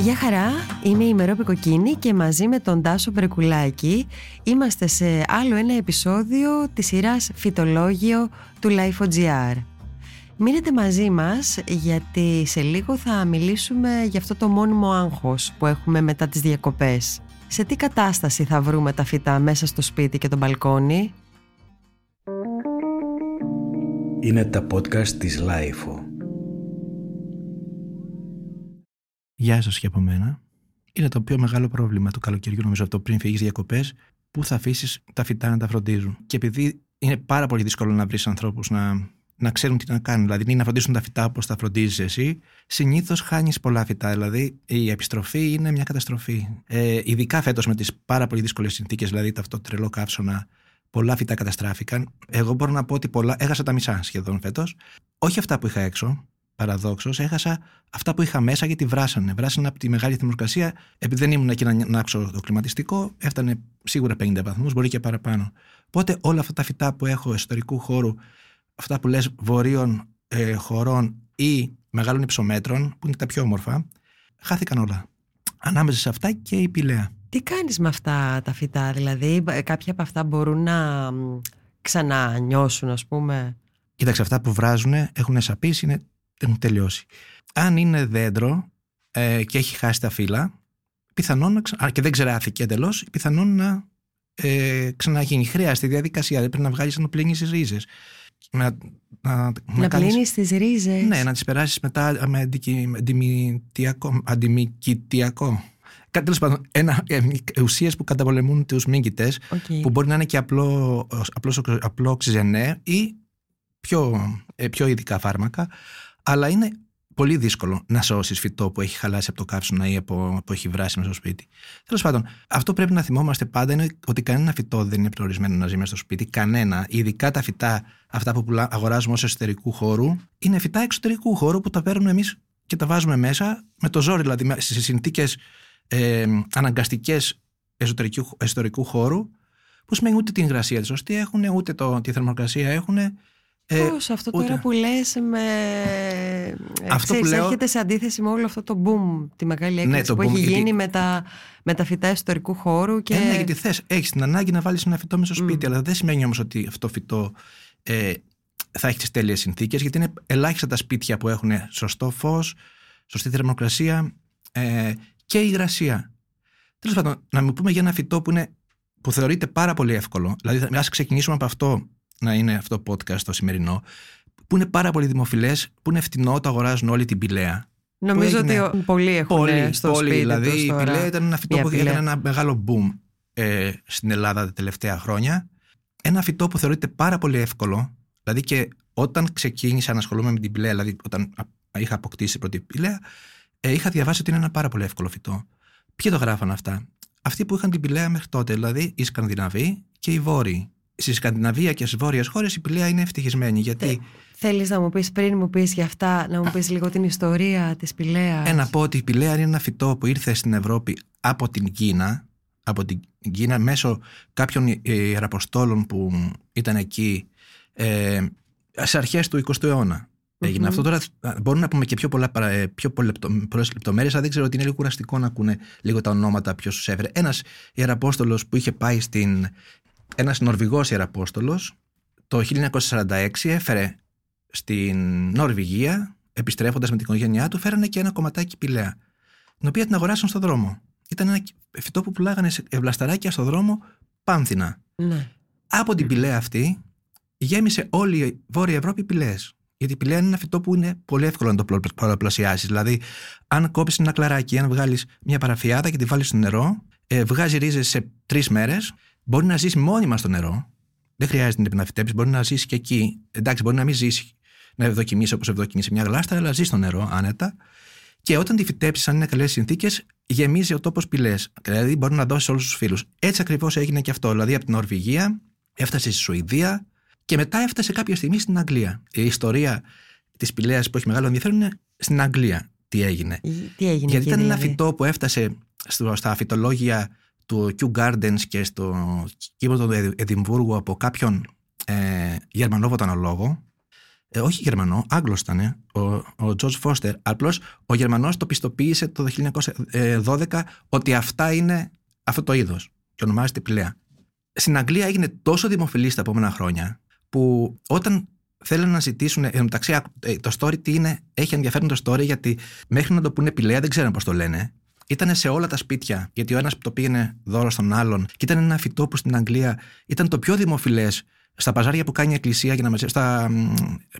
Γεια χαρά, είμαι η Μερόπη Κοκκίνη και μαζί με τον Τάσο Μπρεκουλάκη είμαστε σε άλλο ένα επεισόδιο της σειράς Φυτολόγιο του Life.gr. Μείνετε μαζί μας γιατί σε λίγο θα μιλήσουμε για αυτό το μόνιμο άγχος που έχουμε μετά τις διακοπές. Σε τι κατάσταση θα βρούμε τα φυτά μέσα στο σπίτι και το μπαλκόνι; Είναι τα podcast της Lifeo. Γεια σας και από μένα. Είναι το πιο μεγάλο πρόβλημα του καλοκαιριού, νομίζω, αυτό πριν φύγεις διακοπές, που θα αφήσεις τα φυτά να τα φροντίζουν. Και επειδή είναι πάρα πολύ δύσκολο να βρεις ανθρώπους να, να ξέρουν τι να κάνουν, δηλαδή να φροντίσουν τα φυτά όπως τα φροντίζεις εσύ, συνήθως χάνεις πολλά φυτά. Δηλαδή η επιστροφή είναι μια καταστροφή. Ε, ειδικά φέτος με τις πάρα πολύ δύσκολες συνθήκες, δηλαδή αυτό το τρελό καύσωνα, πολλά φυτά καταστράφηκαν. Εγώ μπορώ να πω ότι πολλά, έχασα τα μισά σχεδόν φέτος. Όχι αυτά που είχα έξω, παραδόξως, έχασα αυτά που είχα μέσα γιατί βράσανε. Βράσανε από τη μεγάλη θερμοκρασία. Επειδή δεν ήμουν εκεί να ανάψω το κλιματιστικό, έφτανε σίγουρα 50 βαθμούς, μπορεί και παραπάνω. Οπότε όλα αυτά τα φυτά που έχω εσωτερικού χώρου, αυτά που λες βορείων ε, χωρών ή μεγάλων υψομέτρων, που είναι τα πιο όμορφα, χάθηκαν όλα. Ανάμεσα σε αυτά και η πηλαία. Τι κάνεις με αυτά τα φυτά, δηλαδή κάποια από αυτά μπορούν να ξανανιώσουν ας πούμε; Κοίταξε, αυτά που βράζουν έχουν σαπίσει, είναι έχουν τελειώσει. Αν είναι δέντρο ε, και έχει χάσει τα φύλλα, πιθανόν να ξα... και δεν ξεράθηκε εντελώς, πιθανόν να ε, ξαναγίνει. Χρειάζεται διαδικασία. Πρέπει να βγάλεις να πλύνεις τις ρίζες. Να, να, να, πλύνεις τις ρίζες. Ναι, να τις περάσεις μετά με αντιμικητιακό. Τέλος πάντων, ε, ουσίες που καταπολεμούν τους μύγκητε, που μπορεί να είναι και απλό, απλός, απλό οξυζενέ ή πιο, ε, πιο ειδικά φάρμακα, αλλά είναι πολύ δύσκολο να σώσεις φυτό που έχει χαλάσει από το καύσωνα ή από, που έχει βράσει μέσα στο σπίτι. Τέλος πάντων, αυτό πρέπει να θυμόμαστε πάντα είναι ότι κανένα φυτό δεν είναι προορισμένο να ζει μέσα στο σπίτι. Κανένα. Ειδικά τα φυτά, αυτά που αγοράζουμε ως εσωτερικού χώρου, είναι φυτά εξωτερικού χώρου που τα παίρνουμε εμείς και τα βάζουμε μέσα με το ζόρι, δηλαδή σε συνθήκες ε, αναγκαστικές εσωτερικού, εσωτερικού χώρου, που σημαίνει ούτε την υγρασία της σωστή έχουν, ούτε το, τη θερμοκρασία έχουν, ε, Πώς αυτό τώρα που λες με... Αυτό ξέρεις, που λέω... έρχεται σε αντίθεση με όλο αυτό το boom, τη μεγάλη ναι, έκρηξη που έχει γίνει με, τα, με τα φυτά ιστορικού χώρου. Και... Ε, ναι, γιατί θες, έχεις την ανάγκη να βάλεις ένα φυτό μέσα στο σπίτι, αλλά δεν σημαίνει όμως ότι αυτό το φυτό ε, θα έχει τις τέλειες συνθήκες, γιατί είναι ελάχιστα τα σπίτια που έχουν σωστό φως, σωστή θερμοκρασία ε, και υγρασία. Τέλος πάντων, να μην πούμε για ένα φυτό που, είναι, που θεωρείται πάρα πολύ εύκολο. Δηλαδή, ας ξεκινήσουμε από αυτό να είναι αυτό το podcast το σημερινό, που είναι πάρα πολύ δημοφιλές, που είναι φτηνό, το αγοράζουν όλη την πηλαία. Νομίζω ότι πολλοί έχουν πολύ, στο πολύ, σπίτι Δηλαδή η πηλαία ήταν ένα φυτό που έκανε ένα μεγάλο boom ε, στην Ελλάδα τα τελευταία χρόνια. Ένα φυτό που θεωρείται πάρα πολύ εύκολο, δηλαδή και όταν ξεκίνησα να ασχολούμαι με την πηλαία, δηλαδή όταν είχα αποκτήσει πρώτη πηλαία, ε, είχα διαβάσει ότι είναι ένα πάρα πολύ εύκολο φυτό. Ποιοι το γράφαν αυτά; Αυτοί που είχαν την πηλαία μέχρι τότε, δηλαδή οι Σκανδιναβοί και οι Βόρειοι στη Σκανδιναβία και στις βόρειες χώρες η πηλαία είναι ευτυχισμένη. Γιατί... Ε, Θέλεις να μου πεις πριν μου πεις για αυτά, να μου πεις λίγο την ιστορία της πηλαία. Ε, να πω ότι η πηλαία είναι ένα φυτό που ήρθε στην Ευρώπη από την Κίνα, από την Κίνα μέσω κάποιων ιεραποστόλων που ήταν εκεί ε, σε αρχές του 20ου αιώνα. Έγινε αυτό τώρα. Μπορούμε να πούμε και πιο, πολλά, ε, πιο πολλές λεπτομέρειες, αλλά δεν ξέρω ότι είναι λίγο κουραστικό να ακούνε λίγο τα ονόματα ποιος τους έφερε. Ένας ιεραπόστολο που είχε πάει στην ένας Νορβηγός Ιεραπόστολος το 1946 έφερε στην Νορβηγία, επιστρέφοντας με την οικογένειά του, φέρανε και ένα κομματάκι πηλαία, την οποία την αγοράσαν στον δρόμο. Ήταν ένα φυτό που πουλάγανε σε ευλασταράκια στον δρόμο πάνθυνα. Ναι. Από την πηλαία αυτή γέμισε όλη η Βόρεια Ευρώπη πηλαίες. Γιατί η πηλαία είναι ένα φυτό που είναι πολύ εύκολο να το πολλαπλασιάσεις. Δηλαδή, αν κόψεις ένα κλαράκι, αν βγάλεις μια παραφιάδα και τη βάλεις στο νερό, ε, βγάζει ρίζες σε τρεις μέρες μπορεί να ζήσει μόνιμα στο νερό. Δεν χρειάζεται να φυτέψει, μπορεί να ζήσει και εκεί. Εντάξει, μπορεί να μην ζήσει, να ευδοκιμήσει όπως ευδοκιμήσει μια γλάστρα, αλλά ζεις στο νερό άνετα. Και όταν τη φυτέψεις, αν είναι καλές συνθήκες, γεμίζει ο τόπος πυλές. Δηλαδή μπορεί να δώσεις όλους τους φίλους. Έτσι ακριβώς έγινε και αυτό. Δηλαδή από την Νορβηγία έφτασε στη Σουηδία και μετά έφτασε κάποια στιγμή στην Αγγλία. Η ιστορία της πηλαία που έχει μεγάλο ενδιαφέρον είναι στην Αγγλία. Τι έγινε. Τι έγινε Γιατί ήταν δηλαδή; ένα φυτό που έφτασε στα φυτολόγια του Kew Gardens και στο κήπο του Εδιμβούργου από κάποιον ε, Γερμανό βοτανολόγο ε, όχι Γερμανό, Άγγλος ήταν, ο, ο George Foster. Απλώς ο Γερμανός το πιστοποίησε το 1912 ότι αυτά είναι αυτό το είδος και ονομάζεται πηλαία. Στην Αγγλία έγινε τόσο δημοφιλής τα επόμενα χρόνια που όταν θέλουν να ζητήσουν. Εν μεταξύ, ε, το story τι είναι, έχει ενδιαφέρον το story γιατί μέχρι να το πούνε πηλαία δεν ξέρουν πώς το λένε. Ήταν σε όλα τα σπίτια, γιατί ο ένας το πήγαινε δώρο στον άλλον, και ήταν ένα φυτό που στην Αγγλία ήταν το πιο δημοφιλές στα παζάρια που κάνει η Εκκλησία για να μαζέψει. Στα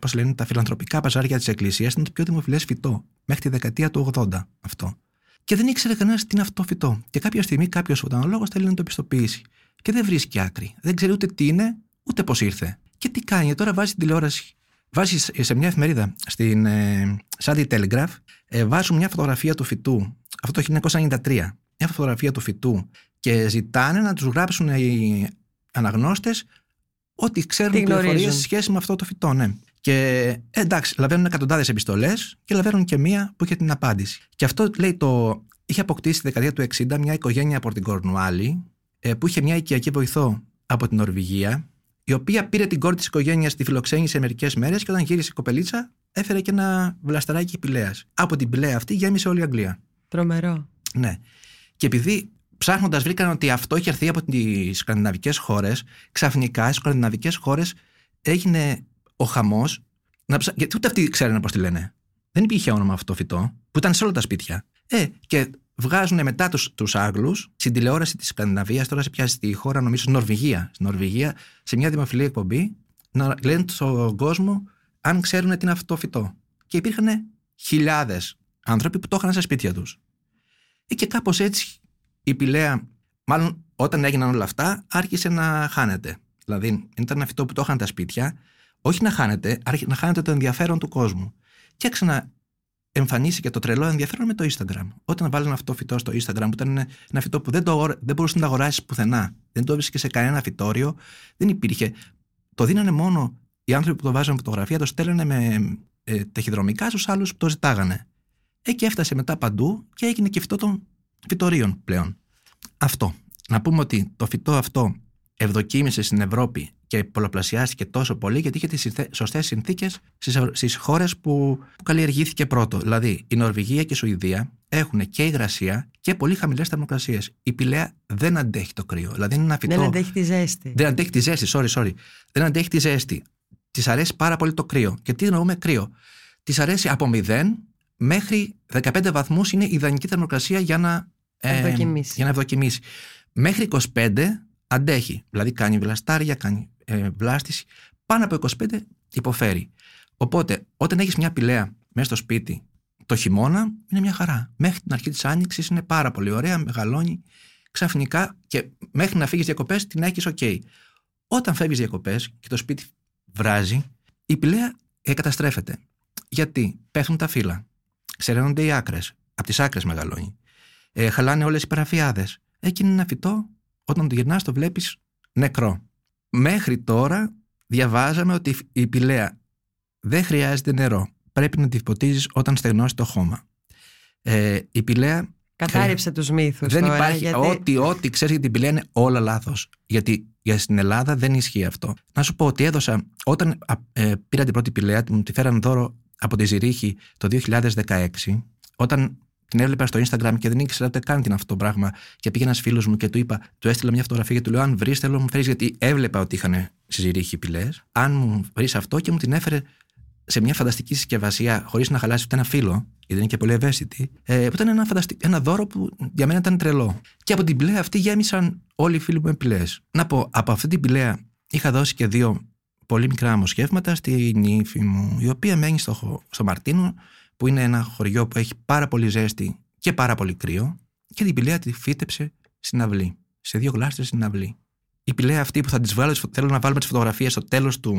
πώς λένε, τα φιλανθρωπικά παζάρια της Εκκλησίας ήταν το πιο δημοφιλές φυτό. Μέχρι τη δεκαετία του 80 αυτό. Και δεν ήξερε κανένας τι είναι αυτό το φυτό. Και κάποια στιγμή κάποιος φωτανολόγο θέλει να το επιστοποιήσει. Και δεν βρίσκει άκρη. Δεν ξέρει ούτε τι είναι, ούτε πώς ήρθε. Και τι κάνει, τώρα βάζει την τηλεόραση. Βάζεις σε μια εφημερίδα, στην ε, Sunday Telegraph, ε, βάζουν μια φωτογραφία του φυτού, αυτό το 1993, μια φωτογραφία του φυτού και ζητάνε να τους γράψουν οι αναγνώστες ότι ξέρουν πληροφορίες σε σχέση με αυτό το φυτό, ναι. Και ε, εντάξει, λαβαίνουν εκατοντάδες επιστολές και λαβαίνουν και μία που είχε την απάντηση. Και αυτό λέει το. Είχε αποκτήσει τη δεκαετία του 60 μια οικογένεια από την Κορνουάλη, ε, που είχε μια οικιακή βοηθό από την Νορβηγία, η οποία πήρε την κόρη της οικογένειας, τη φιλοξένησε μερικές μέρες και όταν γύρισε η κοπελίτσα, έφερε και ένα βλαστεράκι πηλαία. Από την πηλαία αυτή γέμισε όλη η Αγγλία. Τρομερό. Ναι. Και επειδή ψάχνοντας βρήκαν ότι αυτό είχε έρθει από τις σκανδιναβικές χώρες, ξαφνικά στι σκανδιναβικές χώρες έγινε ο χαμός. Γιατί ούτε αυτοί ξέρουν πώς τη λένε. Δεν υπήρχε όνομα αυτό το φυτό, που ήταν σε όλα τα σπίτια. Ε, και βγάζουν μετά τους τους Άγγλους στην τηλεόραση της Σκανδιναβίας, τώρα σε πιάσει τη χώρα, νομίζω στην Νορβηγία. Στην Νορβηγία, σε μια δημοφιλή εκπομπή, να λένε στον κόσμο αν ξέρουν τι είναι αυτό το φυτό. Και υπήρχαν χιλιάδες άνθρωποι που το είχαν στα σπίτια τους. Ε, και κάπως έτσι η πηλαία, μάλλον όταν έγιναν όλα αυτά, άρχισε να χάνεται. Δηλαδή, ήταν ένα φυτό που το είχαν τα σπίτια, όχι να χάνεται, άρχισε να χάνεται το ενδιαφέρον του κόσμου. Και ξανά εμφανίστηκε το τρελό ενδιαφέρον με το Instagram. Όταν βάλανε αυτό το φυτό στο Instagram, που ήταν ένα φυτό που δεν, το, δεν μπορούσες να το αγοράσεις πουθενά, δεν το βρίσκε σε κανένα φυτόριο, δεν υπήρχε. Το δίνανε μόνο οι άνθρωποι που το βάζανε φωτογραφία, το στέλνανε με ε, ταχυδρομικά στους άλλους που το ζητάγανε. Εκεί έφτασε μετά παντού και έγινε και φυτό των φυτορίων πλέον. Αυτό. Να πούμε ότι το φυτό αυτό ευδοκίμησε στην Ευρώπη και πολλαπλασιάστηκε τόσο πολύ γιατί είχε τις σωστές συνθήκες στις χώρες που, που καλλιεργήθηκε πρώτο. Δηλαδή, η Νορβηγία και η Σουηδία έχουν και υγρασία και πολύ χαμηλές θερμοκρασίες. Η πηλαία δεν αντέχει το κρύο. Δηλαδή, είναι ένα φυτό. Δεν αντέχει τη ζέστη. Δεν αντέχει τη ζέστη, sorry, sorry. Δεν αντέχει τη ζέστη. Της αρέσει πάρα πολύ το κρύο. Και τι εννοούμε κρύο; Της αρέσει από 0 μέχρι 15 βαθμούς είναι η ιδανική θερμοκρασία για να, ε, για να ευδοκιμήσει. Μέχρι 25 αντέχει. Δηλαδή κάνει βλαστάρια, κάνει ε, βλάστηση. Πάνω από 25 υποφέρει. Οπότε, όταν έχεις μια πηλαία μέσα στο σπίτι το χειμώνα, είναι μια χαρά. Μέχρι την αρχή της άνοιξης είναι πάρα πολύ ωραία, μεγαλώνει ξαφνικά και μέχρι να φύγεις διακοπές την έχεις OK. Όταν φεύγεις διακοπές και το σπίτι βράζει, η πηλαία καταστρέφεται. Γιατί; Πέφτουν τα φύλλα, ξεραίνονται οι άκρες, από τις άκρες μεγαλώνει. Ε, χαλάνε όλες οι παραφιάδες. Εκεί είναι ένα φυτό όταν το γυρνάς το βλέπεις νεκρό. Μέχρι τώρα διαβάζαμε ότι η πηλαία δεν χρειάζεται νερό. Πρέπει να τη ποτίζεις όταν στεγνώσει το χώμα. Ε, η πηλαία... Κατάρριψε τους μύθους Δεν τώρα, υπάρχει γιατί... ό,τι, ό,τι ξέρεις για την πηλαία είναι όλα λάθος. Γιατί για στην Ελλάδα δεν ισχύει αυτό. Να σου πω ότι έδωσα, όταν ε, πήρα την πρώτη πηλαία, μου τη φέραν δώρο από τη Ζηρίχη το 2016, όταν την έβλεπα στο Instagram και δεν ήξερα ούτε καν τι είναι αυτό το πράγμα. Και πήγε ένας φίλος μου και του είπα, του έστειλα μια φωτογραφία και του λέω: Αν βρεις, θέλω να μου φέρεις, γιατί έβλεπα ότι είχαν συζητήσει πυλέ. Αν μου βρεις αυτό και μου την έφερε σε μια φανταστική συσκευασία, χωρίς να χαλάσει ούτε ένα φύλλο, γιατί είναι και πολύ ευαίσθητη, ε, που ήταν ένα, ένα δώρο που για μένα ήταν τρελό. Και από την πηλαία αυτή γέμισαν όλοι οι φίλοι μου με πηλές. Να πω, από αυτή την πηλαία είχα δώσει και δύο πολύ μικρά αμοσχεύματα στην ύφη μου, η οποία μένει στο, στο Μαρτίνο που είναι ένα χωριό που έχει πάρα πολύ ζέστη και πάρα πολύ κρύο, και την πηλαία τη φύτεψε στην αυλή, σε δύο γλάστρες στην αυλή. Η πηλαία αυτή που θα τις βάλω, θέλω να βάλουμε τις φωτογραφίες στο τέλος του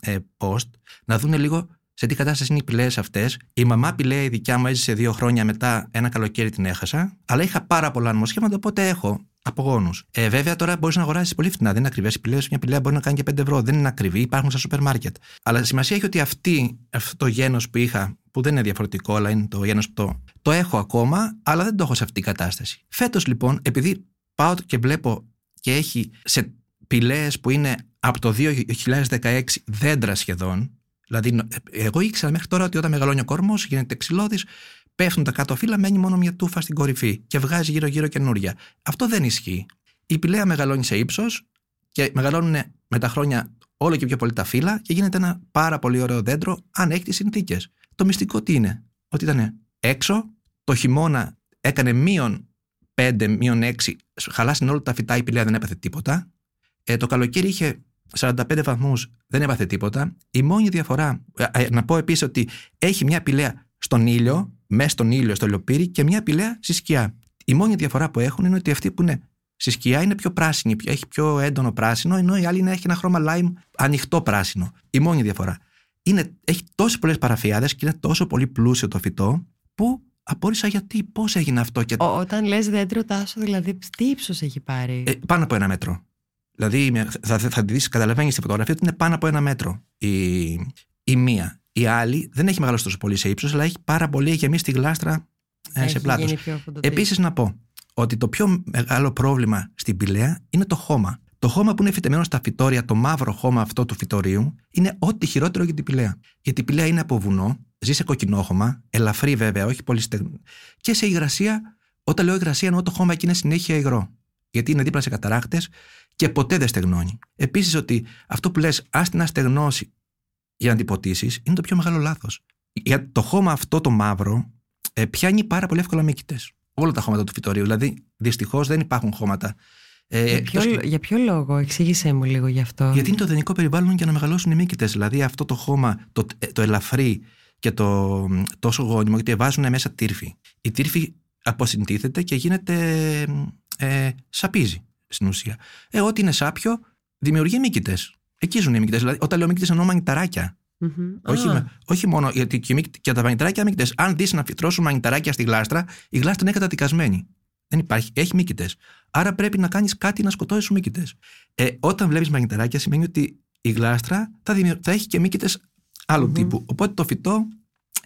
ε, post, να δουν λίγο σε τι κατάσταση είναι οι πηλαίες αυτές. Η μαμά πηλαία η δικιά μου έζησε δύο χρόνια μετά, ένα καλοκαίρι την έχασα, αλλά είχα πάρα πολλά νομοσχέματα, οπότε έχω από γόνου. Ε, βέβαια τώρα μπορείς να αγοράσεις πολύ φτηνά, δεν είναι ακριβές οι πηλαίες. Μια πηλαία μπορεί να κάνει και 5 ευρώ, δεν είναι ακριβή, υπάρχουν στα σούπερ μάρκετ. Αλλά σημασία έχει ότι αυτή, αυτό το γένος που είχα που δεν είναι διαφορετικό, αλλά είναι το γένος που το, το έχω ακόμα, αλλά δεν το έχω σε αυτή την κατάσταση. Φέτος λοιπόν, επειδή πάω και βλέπω και έχει σε πηλαίε που είναι από το 2016 δέντρα σχεδόν, Δηλαδή, ε, εγώ ήξερα μέχρι τώρα ότι όταν μεγαλώνει ο κορμός, γίνεται ξυλώδης, πέφτουν τα κάτω φύλλα, μένει μόνο μια τούφα στην κορυφή και βγάζει γύρω-γύρω καινούρια. Αυτό δεν ισχύει. Η πηλαία μεγαλώνει σε ύψος και μεγαλώνουν με τα χρόνια όλο και πιο πολύ τα φύλλα και γίνεται ένα πάρα πολύ ωραίο δέντρο αν έχεις τις συνθήκες. Το μυστικό τι είναι, ότι ήταν έξω, το χειμώνα έκανε μείον 5, μείον 6, χαλάσανε όλα τα φυτά, η πηλαία δεν έπαθε τίποτα. Ε, το καλοκαίρι είχε 45 βαθμούς, δεν έπαθε τίποτα. Η μόνη διαφορά, ε, ε, να πω επίσης ότι έχει μια πηλαία στον ήλιο, μέσα στον ήλιο, στο λιοπύρι και μια πηλαία στη σκιά. Η μόνη διαφορά που έχουν είναι ότι αυτή που είναι στη σκιά είναι πιο πράσινη, έχει πιο έντονο πράσινο, ενώ η άλλη είναι, έχει ένα χρώμα lime ανοιχτό πράσινο. Η μόνη διαφορά. Είναι, έχει τόσες πολλές παραφιάδες και είναι τόσο πολύ πλούσιο το φυτό, που απόρρισα γιατί, πώς έγινε αυτό. Και... Ό, όταν λες δέντρο τάσο, δηλαδή τι ύψος έχει πάρει; Ε, πάνω από ένα μέτρο. Δηλαδή θα, θα, θα τη δεις, καταλαβαίνεις στη φωτογραφία ότι είναι πάνω από ένα μέτρο η, η μία. Η άλλη δεν έχει μεγαλώσει τόσο πολύ σε ύψος, αλλά έχει πάρα πολύ γεμίσει τη γλάστρα ε, σε πλάτος. Επίσης να πω ότι το πιο μεγάλο πρόβλημα στην πηλαία είναι το χώμα. Το χώμα που είναι φυτεμένο στα φυτόρια, το μαύρο χώμα αυτό του φυτορίου, είναι ό,τι χειρότερο για την πηλαία. Γιατί η πηλαία είναι από βουνό, ζει σε κοκκινόχωμα, ελαφρύ βέβαια, όχι πολύ στεγνό. Και σε υγρασία, όταν λέω υγρασία, εννοώ το χώμα εκεί είναι συνέχεια υγρό. Γιατί είναι δίπλα σε καταράκτε και ποτέ δεν στεγνώνει. Επίσης, ότι αυτό που λες, άστι να στεγνώσει για να την ποτίσει, είναι το πιο μεγάλο λάθος. Για το χώμα αυτό το μαύρο ε, πιάνει πάρα πολύ εύκολα μύκητες. Όλα τα χώματα του φυτορίου. Δηλαδή, δυστυχώς δεν υπάρχουν χώματα. Ε, για, ποιο, για ποιο λόγο, εξήγησέ μου λίγο γι' αυτό. Γιατί είναι το δενικό περιβάλλον για να μεγαλώσουν οι μύκητε. Δηλαδή, αυτό το χώμα, το, ε, το ελαφρύ και το τόσο γόνιμο, γιατί βάζουν μέσα τύρφη. Η τύρφη αποσυντίθεται και γίνεται. Ε, σαπίζει στην ουσία. Ε, ό,τι είναι σάπιο δημιουργεί μύκητε. Εκεί ζουν οι μύκητε. Δηλαδή, όταν λέω μύκητε εννοώ μαγνηταράκια. Mm-hmm. Όχι, όχι μόνο γιατί και, και τα μαγνηταράκια μύκητε. Αν δεις να φυτρώσουν μαγνηταράκια στη γλάστρα, η γλάστρα είναι καταδικασμένη. Δεν υπάρχει. Έχει μύκητε. Άρα πρέπει να κάνεις κάτι να σκοτώσεις του μύκητε. Ε, όταν βλέπεις μαγνηταράκια, σημαίνει ότι η γλάστρα θα, δημιου... θα έχει και μύκητε άλλου mm-hmm. τύπου. Οπότε το φυτό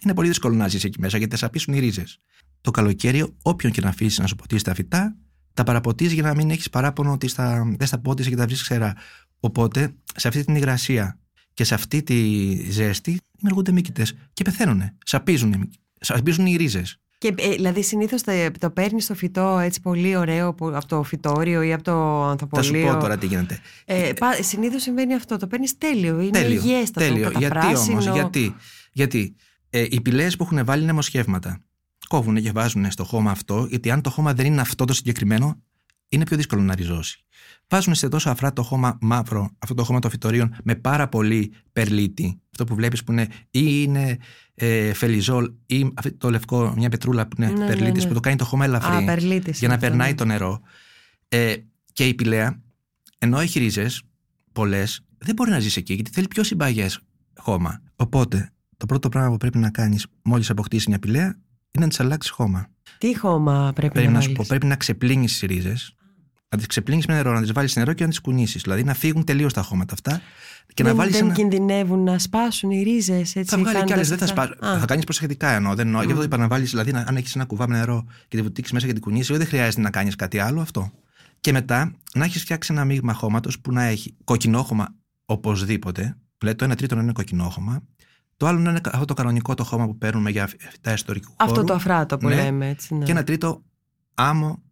είναι πολύ δύσκολο να ζεις εκεί μέσα γιατί θα σαπίσουν οι ρίζες. Το καλοκαίρι, όποιον και να αφήσει να σου ποτίσει τα φυτά, τα παραποτίζει για να μην έχεις παράπονο ότι στα, δεν στα πότισε και τα βρεις ξερά. Οπότε σε αυτή την υγρασία και σε αυτή τη ζέστη δημιουργούνται μύκητε και πεθαίνουν. Σαπίζουν, σαπίζουν οι ρίζες. Και ε, δηλαδή συνήθως το, το παίρνεις το φυτό έτσι πολύ ωραίο από το φυτόριο ή από το ανθοπολείο. Θα σου πω τώρα τι γίνεται. Ε, συνήθως συμβαίνει αυτό. Το παίρνεις τέλειο. Είναι τέλειο, υγιέστατο. Τέλειο. Γιατί όμως, γιατί, γιατί ε, οι πηλαίε που έχουν βάλει είναι μοσχεύματα κόβουν και βάζουν στο χώμα αυτό, γιατί αν το χώμα δεν είναι αυτό το συγκεκριμένο, είναι πιο δύσκολο να ριζώσει. Βάζουν σε τόσο αφρά το χώμα μαύρο, αυτό το χώμα των φυτορίων, με πάρα πολύ περλίτη. Αυτό που βλέπεις που είναι ή είναι ε, φελιζόλ ή αυτό το λευκό, μια πετρούλα που είναι ναι, περλίτης, ναι, ναι. που το κάνει το χώμα ελαφρύ. Α, για να περνάει το νερό. Ε, και η πηλαία, ενώ έχει ρίζες πολλές, δεν μπορεί να ζήσει εκεί, γιατί θέλει πιο συμπαγές χώμα. Οπότε, το πρώτο πράγμα που πρέπει να κάνεις μόλις αποκτήσεις μια πηλαία είναι να τι αλλάξεις χώμα. Τι χώμα πρέπει, πρέπει να, να σου πω, πρέπει να ξεπλύνεις τις ρίζες, να τις ξεπλύνεις με νερό, να τις βάλεις νερό και να τις κουνήσεις. Δηλαδή να φύγουν τελείως τα χώματα αυτά. Και δεν, να βάλεις δεν ένα... κινδυνεύουν να σπάσουν οι ρίζες. Θα βγάλει κι άλλες, δεν θα σπάσουν. Θα κάνεις προσεκτικά εννοώ. Δεν εννοώ. Mm. Γι' αυτό είπα να βάλεις, δηλαδή, αν έχεις ένα κουβά με νερό και τη βουτήξεις μέσα και την κουνήσεις, δεν χρειάζεται να κάνεις κάτι άλλο αυτό. Και μετά να έχεις φτιάξει ένα μείγμα χώματος που να έχει κοκκινόχωμα οπωσδήποτε. Δηλαδή το ένα τρίτο να είναι κοκκινόχωμα, το άλλο είναι αυτό το κανονικό το χώμα που παίρνουμε για φυτά ιστορικού χώρου. Αυτό το αφράτο που ναι. λέμε έτσι. Ναι. Και ένα τρίτο άμμο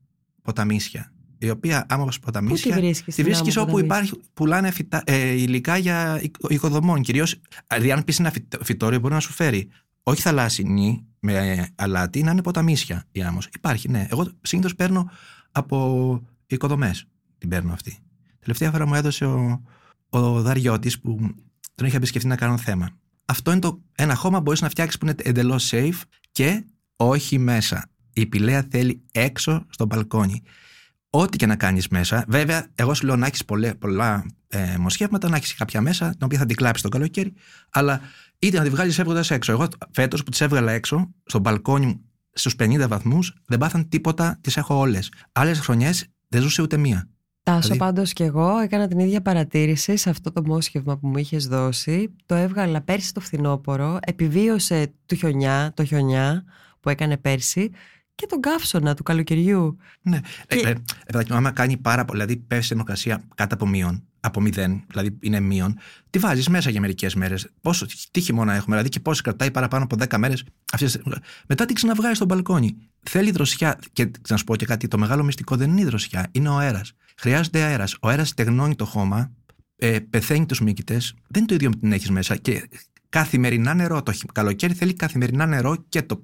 ποταμίσια. Η οποία άμμο ποταμίσια. Πού τη βρίσκεις. Τη βρίσκεις όπου υπάρχει, πουλάνε φυτά, ε, υλικά για οικοδομών. Κυρίως, δηλαδή, αν πεις ένα φυτόριο, μπορεί να σου φέρει όχι θαλάσσινη με αλάτι, να είναι ποταμίσια η άμμος. Υπάρχει, ναι. Εγώ συνήθως παίρνω από οικοδομές. Την παίρνω αυτή. Τελευταία φορά μου έδωσε ο, ο Δαριώτης που τον είχα επισκεφτεί να κάνω θέμα αυτό είναι το ένα χώμα που μπορείς να φτιάξεις που είναι εντελώς safe και όχι μέσα. Η πηλαία θέλει έξω στο μπαλκόνι. Ό,τι και να κάνεις μέσα, βέβαια, εγώ σου λέω να έχεις πολλά ε, μοσχεύματα, να έχεις κάποια μέσα, την οποία θα την κλάψεις το καλοκαίρι, αλλά είτε να τη βγάλεις έβγοντας έξω. Εγώ φέτος που τις έβγαλα έξω, στο μπαλκόνι μου, στους 50 βαθμούς, δεν πάθαν τίποτα, τις έχω όλες. Άλλες χρονιές δεν ζούσε ούτε μία. Τάσο, δηλαδή... πάντως και εγώ έκανα την ίδια παρατήρηση σε αυτό το μόσχευμα που μου είχες δώσει. Το έβγαλα πέρσι το φθινόπωρο, επιβίωσε το χιονιά, το χιονιά που έκανε πέρσι και τον καύσωνα του καλοκαιριού. Ναι. Και... Ε, ε, ε, άμα κάνει πάρα πολύ, δηλαδή πέφτει η θερμοκρασία κάτω από μείον, από μηδέν, δηλαδή είναι μείον, τη βάζεις μέσα για μερικές μέρες; Πόσο, τι χειμώνα έχουμε, δηλαδή και πόσο κρατάει παραπάνω από 10 μέρες. Μετά την ξαναβγάζει στο μπαλκόνι. Θέλει δροσιά. Και να σου πω και κάτι, το μεγάλο μυστικό δεν είναι η δροσιά, είναι ο αέρας. Χρειάζεται αέρας. Ο αέρας στεγνώνει το χώμα, ε, πεθαίνει τους μύκητες. Δεν είναι το ίδιο με την έχεις μέσα. Και καθημερινά νερό. Το καλοκαίρι θέλει καθημερινά νερό και το.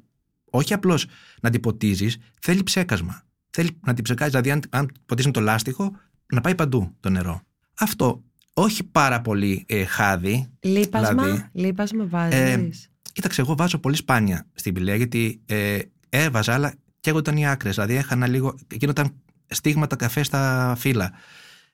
Όχι απλώς να την ποτίζεις, θέλει ψέκασμα. Θέλει να την ψεκάζεις. Δηλαδή, αν, αν ποτίζουμε το λάστιχο, να πάει παντού το νερό. Αυτό όχι πάρα πολύ ε, χάδι. Λίπασμα, δηλαδή, λίπασμα βάζεις. Ε, κοίταξε, εγώ βάζω πολύ σπάνια στην πηλαία γιατί ε, έβαζα, αλλά και εγώ ήταν οι άκρες. Δηλαδή έχανα λίγο. Εκείνο ήταν στίγματα καφέ στα φύλλα.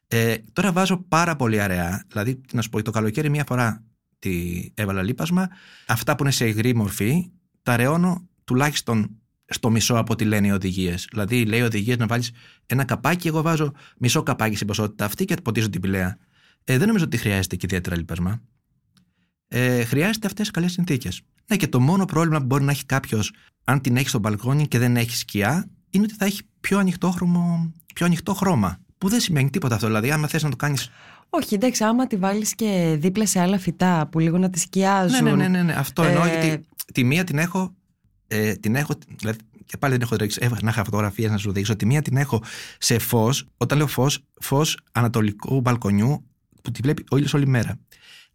Ε, τώρα βάζω πάρα πολύ αραιά. Δηλαδή, να σου πω, το καλοκαίρι μία φορά τη έβαλα λίπασμα. Αυτά που είναι σε υγρή μορφή, τα ρεώνω τουλάχιστον στο μισό από ό,τι λένε οι οδηγίες. Δηλαδή, λέει οδηγίες να βάλεις ένα καπάκι, εγώ βάζω μισό καπάκι στην ποσότητα αυτή και ποτίζω την πηλαία. Ε, δεν νομίζω ότι χρειάζεται και ιδιαίτερα λίπασμα. Ε, χρειάζεται αυτές τι καλές συνθήκες. Ναι, και το μόνο πρόβλημα που μπορεί να έχει κάποιος, αν την έχει στο μπαλκόνι και δεν έχει σκιά, είναι ότι θα έχει πιο ανοιχτό, χρώμα, πιο ανοιχτό χρώμα. Που δεν σημαίνει τίποτα αυτό. Δηλαδή, άμα θες να το κάνει. Όχι, εντάξει, άμα τη βάλεις και δίπλα σε άλλα φυτά που λίγο να τη σκιάζουν. Ναι, ναι, ναι, ναι, ναι. αυτό εννοώ ε... γιατί τη μία την έχω. Ε, την έχω δηλαδή, και πάλι δεν έχω ρίξει. Να είχα φωτογραφίες να σου δείξω. Τη μία την έχω σε φως. Όταν λέω φως, φως ανατολικού μπαλκονιού που τη βλέπει ο ήλιος όλη μέρα.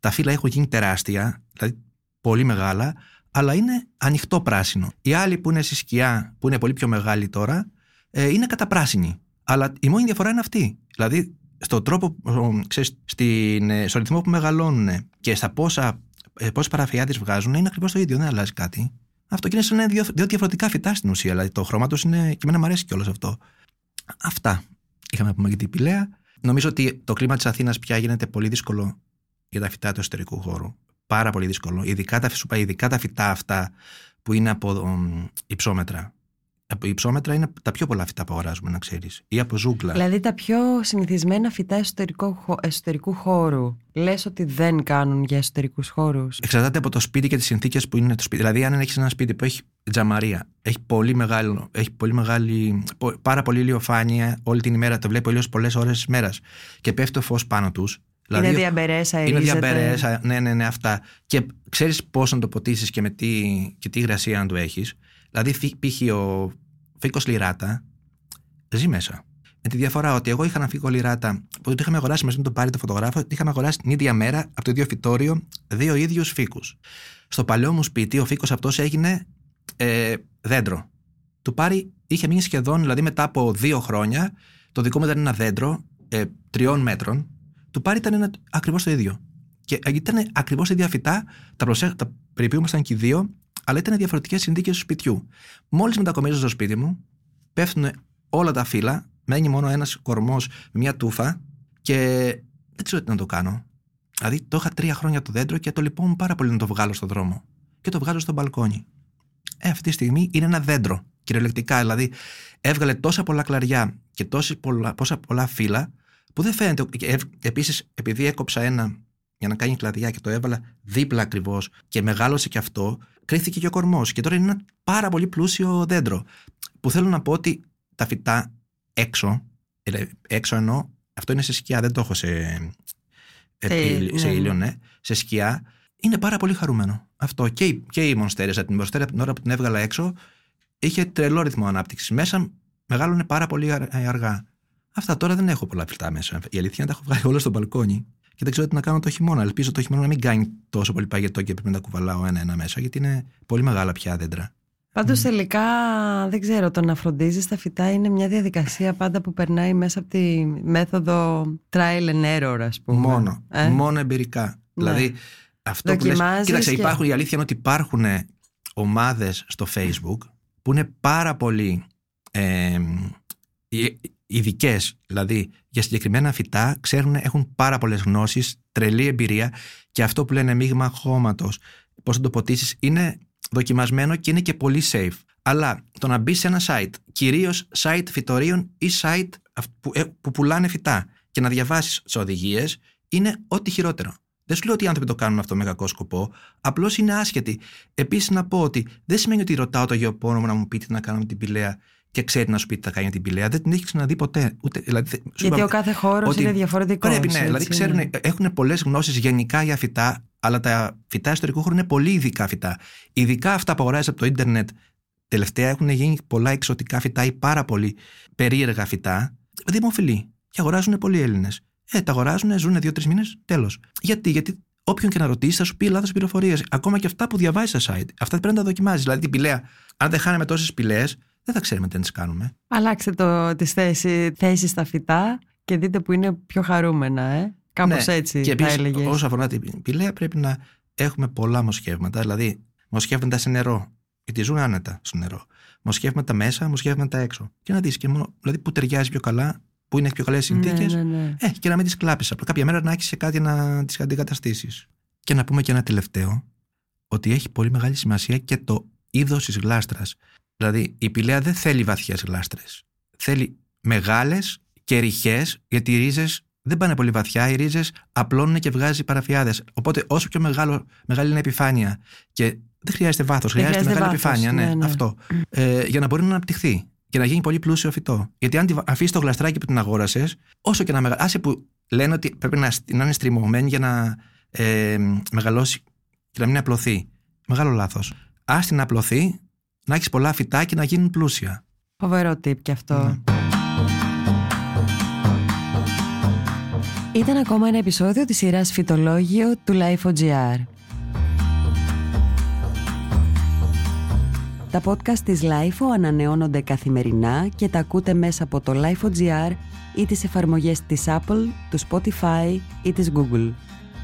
Τα φύλλα έχουν γίνει τεράστια, δηλαδή πολύ μεγάλα, αλλά είναι ανοιχτό πράσινο. Οι άλλοι που είναι στη σκιά, που είναι πολύ πιο μεγάλοι τώρα, ε, είναι καταπράσινοι. Αλλά η μόνη διαφορά είναι αυτή. Δηλαδή, στον τρόπο, ξέρεις, στην, ε, στο ρυθμό που μεγαλώνουν και στα πόσα, ε, πόσε παραφιάδε βγάζουν, είναι ακριβώς το ίδιο, δεν αλλάζει κάτι. Αυτό και είναι σαν δύο, δύο διαφορετικά φυτά στην ουσία. Δηλαδή, το χρώμα τους είναι. και εμένα μου αρέσει κιόλας αυτό. Αυτά είχαμε να πούμε για την πηλαία. Νομίζω ότι το κλίμα της Αθήνας πια γίνεται πολύ δύσκολο για τα φυτά του εσωτερικού χώρου. Πάρα πολύ δύσκολο. Ειδικά τα, ειδικά τα φυτά αυτά που είναι από υψόμετρα. Από υψόμετρα είναι τα πιο πολλά φυτά που αγοράζουμε, να ξέρεις. Ή από ζούγκλα. Δηλαδή τα πιο συνηθισμένα φυτά εσωτερικού χώρου. Λες ότι δεν κάνουν για εσωτερικούς χώρους. Εξαρτάται από το σπίτι και τις συνθήκες που είναι το σπίτι. Δηλαδή, αν έχεις ένα σπίτι που έχει τζαμαρία, έχει πολύ, μεγάλο, έχει πολύ μεγάλη, πάρα πολύ ηλιοφάνεια όλη την ημέρα, το βλέπει ο ήλιο πολλές ώρες της μέρας και πέφτει το φως πάνω τους. Δηλαδή, είναι διαμπερέσα, Είναι διαμπερέσα, ναι, ναι, ναι, αυτά. Και ξέρεις πώς να το ποτίσεις και με τι, και τι υγρασία να το έχεις. Δηλαδή, π.χ. ο φίκο λιράτα ζει μέσα. Με τη διαφορά ότι εγώ είχα ένα φίκο λιράτα που το είχαμε αγοράσει μαζί με τον Πάρη το φωτογράφο, το είχαμε αγοράσει την ίδια μέρα από το ίδιο φυτόριο δύο ίδιους φίκου. Στο παλαιό μου σπίτι ο φίκο αυτός έγινε ε, δέντρο. Του Πάρη είχε μείνει σχεδόν, δηλαδή μετά από δύο χρόνια, το δικό μου ήταν ένα δέντρο ε, τριών μέτρων. Του Πάρη ήταν ακριβώς το ίδιο. Και ήταν ακριβώς τα ίδια φυτά, τα, προσέ... τα περιποιούμασταν και οι δύο, αλλά ήταν διαφορετικές συνθήκες του σπιτιού. Μόλις μετακομίζω στο σπίτι μου, πέφτουν όλα τα φύλλα, μένει μόνο ένας κορμός με μια τούφα και δεν ξέρω τι να το κάνω. Δηλαδή, το είχα τρία χρόνια το δέντρο και το λυπόμουν πάρα πολύ να το βγάλω στον δρόμο. Και το βγάζω στο μπαλκόνι. Ε, αυτή τη στιγμή είναι ένα δέντρο. Κυριολεκτικά, δηλαδή, έβγαλε τόσα πολλά κλαριά και τόσα πολλά, πολλά φύλλα που δεν φαίνεται. Επίσης, επειδή έκοψα ένα για να κάνει κλαδιά και το έβαλα δίπλα ακριβώς και μεγάλωσε και αυτό, κρίθηκε και ο κορμός. Και τώρα είναι ένα πάρα πολύ πλούσιο δέντρο. Που θέλω να πω ότι τα φυτά έξω, έξω εννοώ, αυτό είναι σε σκιά, δεν το έχω σε, ε, σε ήλιο, ναι. σε σκιά, είναι πάρα πολύ χαρούμενο. Αυτό και, και η μονστέρια, την μονστέρια την ώρα που την έβγαλα έξω, είχε τρελό ρυθμό ανάπτυξης. Μέσα μεγάλωνε πάρα πολύ αργά. Αυτά τώρα δεν έχω πολλά φυτά μέσα. Η αλήθεια είναι τα έχω βγάλει όλα στο μπαλκόνι και δεν ξέρω τι να κάνω το χειμώνα. Ελπίζω το χειμώνα να μην κάνει τόσο πολύ παγετό και πρέπει να τα κουβαλάω ένα-ένα μέσα, γιατί είναι πολύ μεγάλα πια δέντρα. Πάντως τελικά δεν ξέρω, το να φροντίζεις τα φυτά είναι μια διαδικασία πάντα που περνάει μέσα από τη μέθοδο trial and error ας πούμε. Μόνο, ε; μόνο εμπειρικά. Ναι. Δηλαδή αυτό που λες, κοίταξε και... υπάρχουν, η αλήθεια είναι ότι υπάρχουν ομάδες στο facebook που είναι πάρα πολύ ε, ειδικές, δηλαδή για συγκεκριμένα φυτά, ξέρουν, έχουν πάρα πολλές γνώσεις, τρελή εμπειρία και αυτό που λένε μείγμα χώματος, πώς θα το ποτίσεις, είναι δοκιμασμένο και είναι και πολύ safe. Αλλά το να μπει σε ένα site, κυρίως site φυτορίων ή site που, ε, που πουλάνε φυτά και να διαβάσεις τις οδηγίες, είναι ό,τι χειρότερο. Δεν σου λέω ότι οι άνθρωποι το κάνουν αυτό με κακό σκοπό, απλώς είναι άσχετοι. Επίσης, να πω ότι δεν σημαίνει ότι ρωτάω το γεωπόνο μου να μου πείτε τι να κάνω με την πηλαία και ξέρει να σου πει τι θα κάνει την πηλαία. Δεν την έχει ξαναδεί ποτέ. Ούτε, δηλαδή, σου Γιατί είπα ο κάθε χώρος ότι είναι διαφορετικός. Πρέπει, ναι. Δηλαδή, ξέρουν, έχουν πολλές γνώσεις γενικά για φυτά, αλλά τα φυτά ιστορικού χώρου είναι πολύ ειδικά φυτά. Ειδικά αυτά που αγοράζεις από το ίντερνετ, τελευταία έχουν γίνει πολλά εξωτικά φυτά ή πάρα πολύ περίεργα φυτά, δημοφιλή. Και αγοράζουν πολλοί Έλληνες. Ε, τα αγοράζουν, ζουν δύο-τρεις μήνες, τέλος. Γιατί, γιατί όποιον και να ρωτήσεις θα σου πει λάθος πληροφορίες. Ακόμα και αυτά που διαβάζεις στα site. Αυτά πρέπει να τα δοκιμάζεις. Δηλαδή την πηλαία. Αν δεν χάνουμε τόσες πηλαίε, δεν θα ξέρουμε τι να τις κάνουμε. Αλλάξτε το, τις θέσεις, θέσεις στα φυτά και δείτε που είναι πιο χαρούμενα, ε. Κάπως Ναι. έτσι Και θα επίσης, έλεγες. όσο αφορά την πηλαία, πρέπει να έχουμε πολλά μοσχεύματα. Δηλαδή, μοσχεύματα σε νερό. Γιατί ζουν άνετα στο νερό. Μοσχεύματα μέσα, μοσχεύματα έξω. Και να δεις και μόνο, δηλαδή που ταιριάζει πιο καλά, που είναι πιο καλές συνθήκε. Ναι, ναι, ναι. Ε, και να μην τις κλάψεις. Απλά κάποια μέρα να έχεις σε κάτι να τις αντικαταστήσεις. Και να πούμε και ένα τελευταίο, ότι έχει πολύ μεγάλη σημασία και το είδο τη γλάστρας. Δηλαδή, η πηλαία δεν θέλει βαθιές γλάστρες. Θέλει μεγάλες και ρηχές, γιατί οι ρίζες δεν πάνε πολύ βαθιά. Οι ρίζες απλώνουν και βγάζει παραφιάδες. Οπότε, όσο πιο μεγάλο, μεγάλη είναι η επιφάνεια και δεν χρειάζεται βάθος, χρειάζεται, χρειάζεται μεγάλη βάθος, επιφάνεια. Ναι, ναι, ναι. αυτό. Ε, για να μπορεί να αναπτυχθεί και να γίνει πολύ πλούσιο φυτό. Γιατί αν αφήσεις το γλαστράκι που την αγόρασες, όσο και να μεγαλώσει. Άσε που λένε ότι πρέπει να, να είναι στριμωγμένη για να ε, μεγαλώσει και να μην απλωθεί. Μεγάλο λάθος. Α την απλωθεί, να έχεις πολλά φυτά και να γίνουν πλούσια. Φοβερό tip και αυτό. Ναι. Ήταν ακόμα ένα επεισόδιο της σειράς Φυτολόγιο του Life.gr. Τα podcast της Lifeo ανανεώνονται καθημερινά και τα ακούτε μέσα από το Life.gr ή τις εφαρμογές της Apple, του Spotify ή της Google.